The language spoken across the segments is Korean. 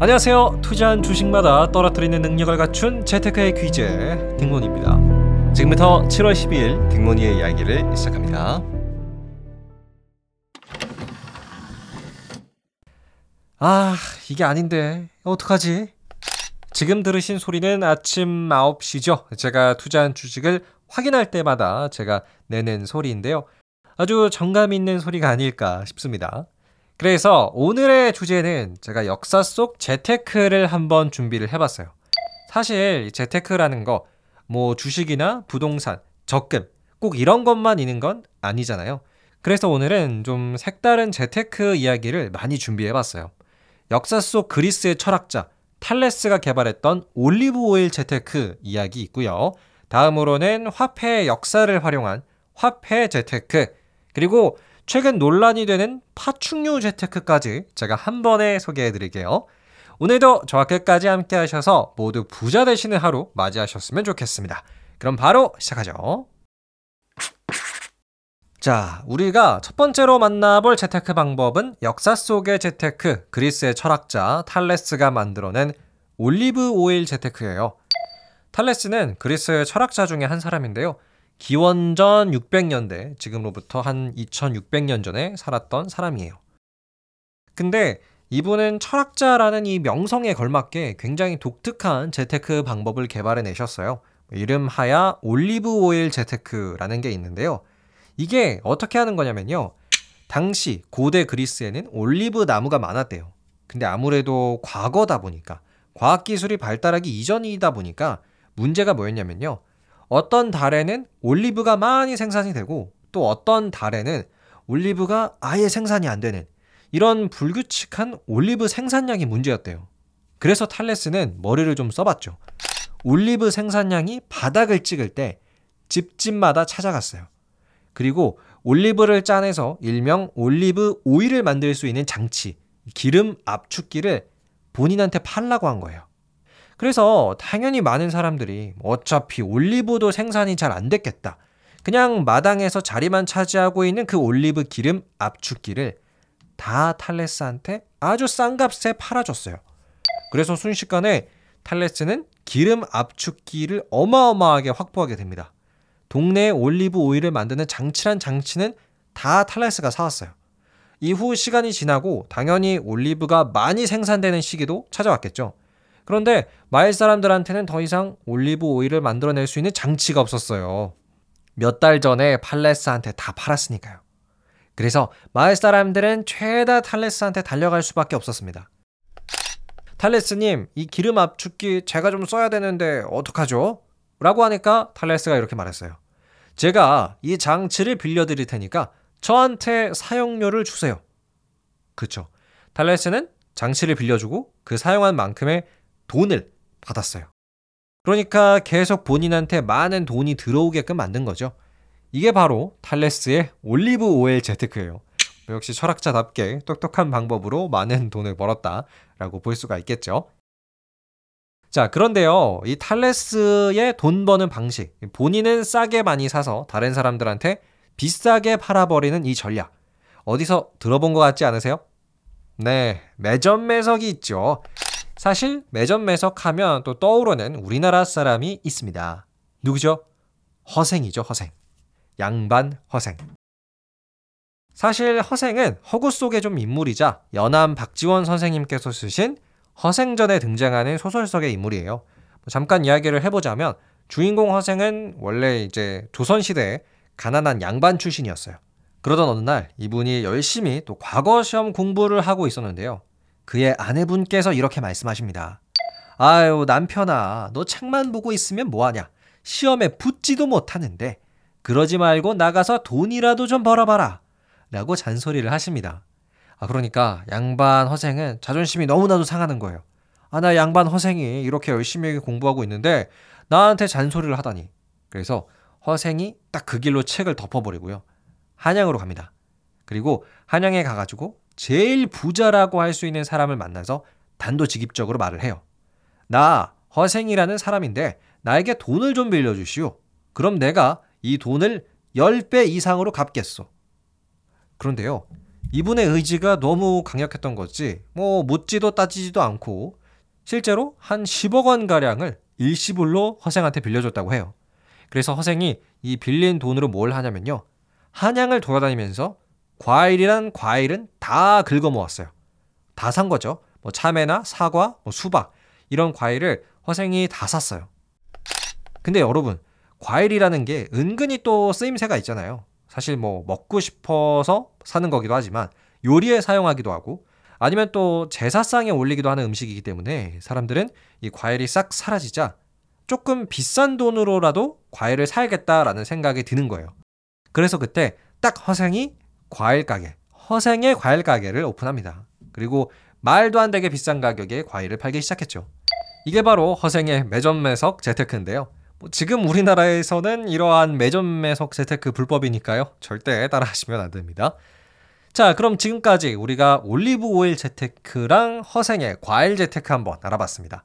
안녕하세요. 투자한 주식마다 떨어뜨리는 능력을 갖춘 재테크의 귀재 딩몬입니다. 지금부터 7월 12일 딩몬이의 이야기를 시작합니다. 아, 이게 아닌데. 어떡하지? 지금 들으신 소리는 아침 9시죠. 제가 투자한 주식을 확인할 때마다 제가 내는 소리인데요. 아주 정감 있는 소리가 아닐까 싶습니다. 그래서 오늘의 주제는 제가 역사 속 재테크를 한번 준비를 해봤어요. 사실 재테크라는 거, 뭐 주식이나 부동산, 적금, 꼭 이런 것만 있는 건 아니잖아요. 그래서 오늘은 좀 색다른 재테크 이야기를 많이 준비해봤어요. 역사 속 그리스의 철학자 탈레스가 개발했던 올리브 오일 재테크 이야기 있고요. 다음으로는 화폐의 역사를 활용한 화폐 재테크, 그리고 최근 논란이 되는 파충류 재테크까지 제가 한 번에 소개해 드릴게요. 오늘도 저와 끝까지 함께 하셔서 모두 부자 되시는 하루 맞이하셨으면 좋겠습니다. 그럼 바로 시작하죠. 자, 우리가 첫 번째로 만나볼 재테크 방법은 역사 속의 재테크, 그리스의 철학자 탈레스가 만들어낸 올리브 오일 재테크예요. 탈레스는 그리스의 철학자 중에 한 사람인데요. 기원전 600년대, 지금으로부터 한 2600년 전에 살았던 사람이에요. 근데 이분은 철학자라는 이 명성에 걸맞게 굉장히 독특한 재테크 방법을 개발해 내셨어요. 이름하야 올리브 오일 재테크라는 게 있는데요. 이게 어떻게 하는 거냐면요. 당시 고대 그리스에는 올리브 나무가 많았대요. 근데 아무래도 과거다 보니까 과학기술이 발달하기 이전이다 보니까 문제가 뭐였냐면요. 어떤 달에는 올리브가 많이 생산이 되고 또 어떤 달에는 올리브가 아예 생산이 안 되는 이런 불규칙한 올리브 생산량이 문제였대요. 그래서 탈레스는 머리를 좀 써봤죠. 올리브 생산량이 바닥을 찍을 때 집집마다 찾아갔어요. 그리고 올리브를 짜내서 일명 올리브 오일을 만들 수 있는 장치, 기름 압축기를 본인한테 팔라고 한 거예요. 그래서 당연히 많은 사람들이 어차피 올리브도 생산이 잘 안 됐겠다. 그냥 마당에서 자리만 차지하고 있는 그 올리브 기름 압축기를 다 탈레스한테 아주 싼 값에 팔아줬어요. 그래서 순식간에 탈레스는 기름 압축기를 어마어마하게 확보하게 됩니다. 동네에 올리브 오일을 만드는 장치란 장치는 다 탈레스가 사왔어요. 이후 시간이 지나고 당연히 올리브가 많이 생산되는 시기도 찾아왔겠죠. 그런데 마을 사람들한테는 더 이상 올리브 오일을 만들어낼 수 있는 장치가 없었어요. 몇 달 전에 팔레스한테 다 팔았으니까요. 그래서 마을 사람들은 최다 탈레스한테 달려갈 수밖에 없었습니다. 탈레스님, 이 기름 압축기 제가 좀 써야 되는데 어떡하죠? 라고 하니까 탈레스가 이렇게 말했어요. 제가 이 장치를 빌려드릴 테니까 저한테 사용료를 주세요. 그쵸. 탈레스는 장치를 빌려주고 그 사용한 만큼의 돈을 받았어요. 그러니까 계속 본인한테 많은 돈이 들어오게끔 만든 거죠. 이게 바로 탈레스의 올리브 오일 재테크예요. 역시 철학자답게 똑똑한 방법으로 많은 돈을 벌었다라고 볼 수가 있겠죠. 자, 그런데요. 이 탈레스의 돈 버는 방식. 본인은 싸게 많이 사서 다른 사람들한테 비싸게 팔아버리는 이 전략. 어디서 들어본 것 같지 않으세요? 네, 매점 매석이 있죠. 사실 매점 매석하면 또 떠오르는 우리나라 사람이 있습니다. 누구죠? 허생이죠, 허생. 양반 허생. 사실 허생은 허구 속의 좀 인물이자 연암 박지원 선생님께서 쓰신 허생전에 등장하는 소설 속의 인물이에요. 뭐 잠깐 이야기를 해보자면 주인공 허생은 원래 이제 조선시대에 가난한 양반 출신이었어요. 그러던 어느 날 이분이 열심히 또 과거 시험 공부를 하고 있었는데요. 그의 아내분께서 이렇게 말씀하십니다. 아유, 남편아, 너 책만 보고 있으면 뭐하냐? 시험에 붙지도 못하는데, 그러지 말고 나가서 돈이라도 좀 벌어봐라. 라고 잔소리를 하십니다. 아, 그러니까 양반 허생은 자존심이 너무나도 상하는 거예요. 아, 나 양반 허생이 이렇게 열심히 공부하고 있는데, 나한테 잔소리를 하다니. 그래서 허생이 딱 그 길로 책을 덮어버리고요. 한양으로 갑니다. 그리고 한양에 가가지고 제일 부자라고 할 수 있는 사람을 만나서 단도직입적으로 말을 해요. 나 허생이라는 사람인데 나에게 돈을 좀 빌려주시오. 그럼 내가 이 돈을 10배 이상으로 갚겠소. 그런데요. 이분의 의지가 너무 강력했던 거지, 뭐, 묻지도 따지지도 않고, 실제로 한 10억 원 가량을 일시불로 허생한테 빌려줬다고 해요. 그래서 허생이 이 빌린 돈으로 뭘 하냐면요. 한양을 돌아다니면서 과일이란 과일은 다 긁어 모았어요. 다 산 거죠. 뭐 참외나 사과, 뭐 수박 이런 과일을 허생이 다 샀어요. 근데 여러분, 과일이라는 게 은근히 또 쓰임새가 있잖아요. 사실 뭐 먹고 싶어서 사는 거기도 하지만 요리에 사용하기도 하고 아니면 또 제사상에 올리기도 하는 음식이기 때문에 사람들은 이 과일이 싹 사라지자 조금 비싼 돈으로라도 과일을 사야겠다라는 생각이 드는 거예요. 그래서 그때 딱 허생이 과일 가게, 허생의 과일 가게를 오픈합니다. 그리고 말도 안 되게 비싼 가격에 과일을 팔기 시작했죠. 이게 바로 허생의 매점 매석 재테크인데요. 뭐 지금 우리나라에서는 이러한 매점 매석 재테크 불법이니까요. 절대 따라하시면 안 됩니다. 자, 그럼 지금까지 우리가 올리브 오일 재테크랑 허생의 과일 재테크 한번 알아봤습니다.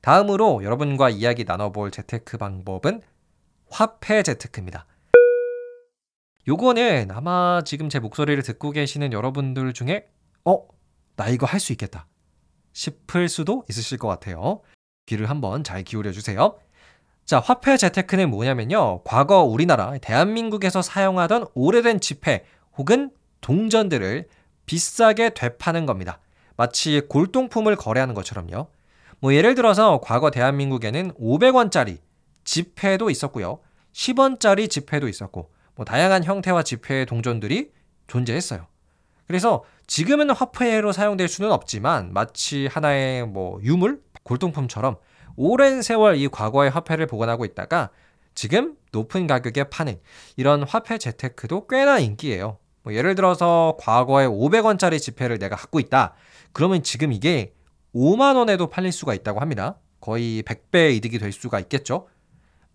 다음으로 여러분과 이야기 나눠볼 재테크 방법은 화폐 재테크입니다. 요거는 아마 지금 제 목소리를 듣고 계시는 여러분들 중에 어? 나 이거 할 수 있겠다 싶을 수도 있으실 것 같아요. 귀를 한번 잘 기울여 주세요. 자, 화폐 재테크는 뭐냐면요. 과거 우리나라 대한민국에서 사용하던 오래된 지폐 혹은 동전들을 비싸게 되파는 겁니다. 마치 골동품을 거래하는 것처럼요. 뭐 예를 들어서 과거 대한민국에는 500원짜리 지폐도 있었고요. 10원짜리 지폐도 있었고 뭐 다양한 형태와 지폐의 동전들이 존재했어요. 그래서 지금은 화폐로 사용될 수는 없지만 마치 하나의 뭐 유물, 골동품처럼 오랜 세월 이 과거의 화폐를 보관하고 있다가 지금 높은 가격에 파는 이런 화폐 재테크도 꽤나 인기예요. 뭐 예를 들어서 과거에 500원짜리 지폐를 내가 갖고 있다. 그러면 지금 이게 5만 원에도 팔릴 수가 있다고 합니다. 거의 100배 이득이 될 수가 있겠죠.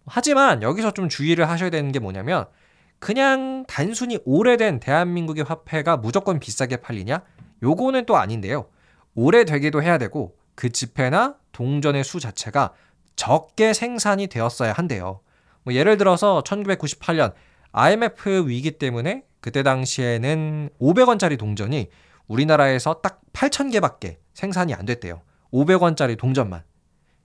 하지만 여기서 좀 주의를 하셔야 되는 게 뭐냐면 그냥 단순히 오래된 대한민국의 화폐가 무조건 비싸게 팔리냐? 요거는 또 아닌데요. 오래되기도 해야 되고 그 지폐나 동전의 수 자체가 적게 생산이 되었어야 한대요. 뭐 예를 들어서 1998년 IMF 위기 때문에 그때 당시에는 500원짜리 동전이 우리나라에서 딱 8,000개밖에 생산이 안 됐대요. 500원짜리 동전만.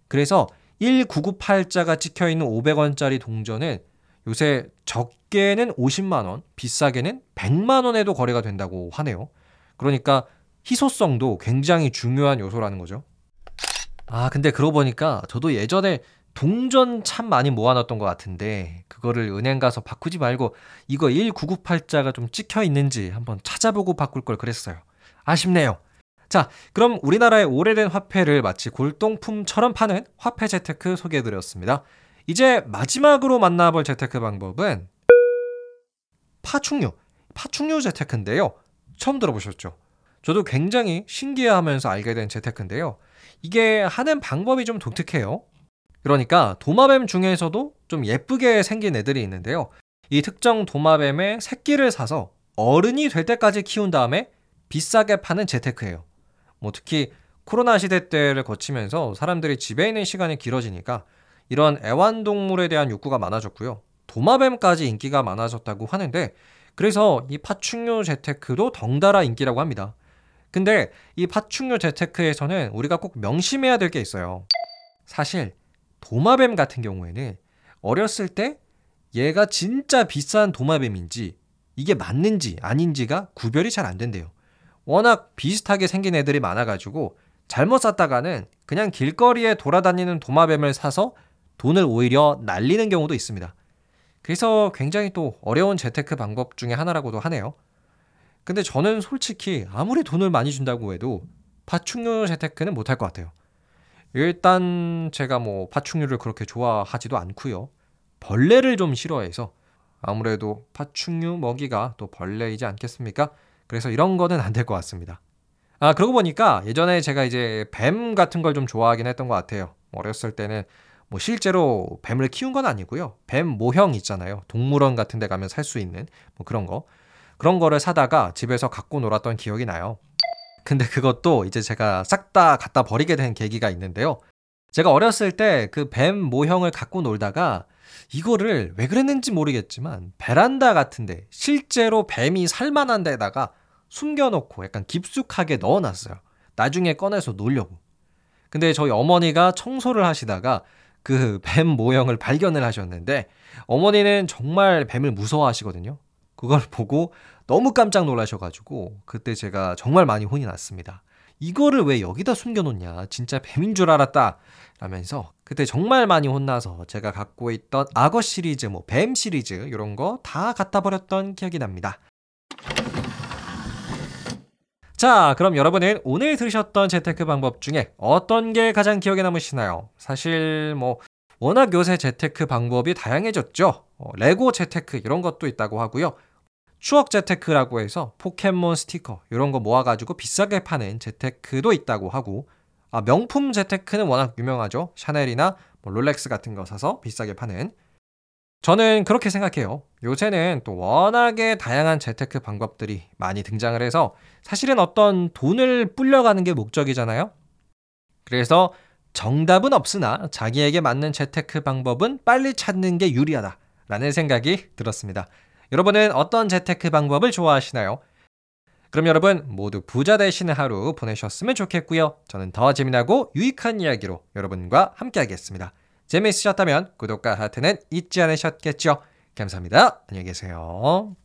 그래서 1998자가 찍혀 있는 500원짜리 동전은 요새 적게는 50만 원, 비싸게는 100만 원에도 거래가 된다고 하네요. 그러니까 희소성도 굉장히 중요한 요소라는 거죠. 아, 근데 그러고 보니까 저도 예전에 동전 참 많이 모아놨던 것 같은데 그거를 은행 가서 바꾸지 말고 이거 1998자가 좀 찍혀 있는지 한번 찾아보고 바꿀 걸 그랬어요. 아쉽네요. 자, 그럼 우리나라의 오래된 화폐를 마치 골동품처럼 파는 화폐 재테크 소개해드렸습니다. 이제 마지막으로 만나볼 재테크 방법은 파충류, 파충류 재테크인데요. 처음 들어보셨죠? 저도 굉장히 신기해하면서 알게 된 재테크인데요. 이게 하는 방법이 좀 독특해요. 그러니까 도마뱀 중에서도 좀 예쁘게 생긴 애들이 있는데요. 이 특정 도마뱀의 새끼를 사서 어른이 될 때까지 키운 다음에 비싸게 파는 재테크예요. 뭐 특히 코로나 시대 때를 거치면서 사람들이 집에 있는 시간이 길어지니까 이런 애완동물에 대한 욕구가 많아졌고요. 도마뱀까지 인기가 많아졌다고 하는데 그래서 이 파충류 재테크도 덩달아 인기라고 합니다. 근데 이 파충류 재테크에서는 우리가 꼭 명심해야 될 게 있어요. 사실 도마뱀 같은 경우에는 어렸을 때 얘가 진짜 비싼 도마뱀인지 이게 맞는지 아닌지가 구별이 잘 안 된대요. 워낙 비슷하게 생긴 애들이 많아가지고 잘못 샀다가는 그냥 길거리에 돌아다니는 도마뱀을 사서 돈을 오히려 날리는 경우도 있습니다. 그래서 굉장히 또 어려운 재테크 방법 중에 하나라고도 하네요. 근데 저는 솔직히 아무리 돈을 많이 준다고 해도 파충류 재테크는 못할 것 같아요. 일단 제가 뭐 파충류를 그렇게 좋아하지도 않고요. 벌레를 좀 싫어해서 아무래도 파충류 먹이가 또 벌레이지 않겠습니까? 그래서 이런 거는 안 될 것 같습니다. 아, 그러고 보니까 예전에 제가 이제 뱀 같은 걸 좀 좋아하긴 했던 것 같아요. 어렸을 때는 뭐 실제로 뱀을 키운 건 아니고요. 뱀 모형 있잖아요. 동물원 같은 데 가면 살 수 있는 뭐 그런 거. 그런 거를 사다가 집에서 갖고 놀았던 기억이 나요. 근데 그것도 이제 제가 싹 다 갖다 버리게 된 계기가 있는데요. 제가 어렸을 때 그 뱀 모형을 갖고 놀다가 이거를 왜 그랬는지 모르겠지만 베란다 같은데 실제로 뱀이 살만한 데다가 숨겨놓고 약간 깊숙하게 넣어놨어요. 나중에 꺼내서 놀려고. 근데 저희 어머니가 청소를 하시다가 그 뱀 모형을 발견을 하셨는데 어머니는 정말 뱀을 무서워하시거든요. 그걸 보고 너무 깜짝 놀라셔가지고 그때 제가 정말 많이 혼이 났습니다. 이거를 왜 여기다 숨겨놓냐. 진짜 뱀인 줄 알았다. 라면서 그때 정말 많이 혼나서 제가 갖고 있던 악어 시리즈, 뭐 뱀 시리즈 이런 거 다 갖다 버렸던 기억이 납니다. 자, 그럼 여러분은 오늘 들으셨던 재테크 방법 중에 어떤 게 가장 기억에 남으시나요? 사실 뭐 워낙 요새 재테크 방법이 다양해졌죠. 어, 레고 재테크 이런 것도 있다고 하고요. 추억 재테크라고 해서 포켓몬 스티커 이런 거 모아가지고 비싸게 파는 재테크도 있다고 하고 아, 명품 재테크는 워낙 유명하죠. 샤넬이나 뭐 롤렉스 같은 거 사서 비싸게 파는 저는 그렇게 생각해요. 요새는 또 워낙에 다양한 재테크 방법들이 많이 등장을 해서 사실은 어떤 돈을 불려가는 게 목적이잖아요. 그래서 정답은 없으나 자기에게 맞는 재테크 방법은 빨리 찾는 게 유리하다라는 생각이 들었습니다. 여러분은 어떤 재테크 방법을 좋아하시나요? 그럼 여러분 모두 부자 되시는 하루 보내셨으면 좋겠고요. 저는 더 재미나고 유익한 이야기로 여러분과 함께 하겠습니다. 재미있으셨다면 구독과 하트는 잊지 않으셨겠죠? 감사합니다. 안녕히 계세요.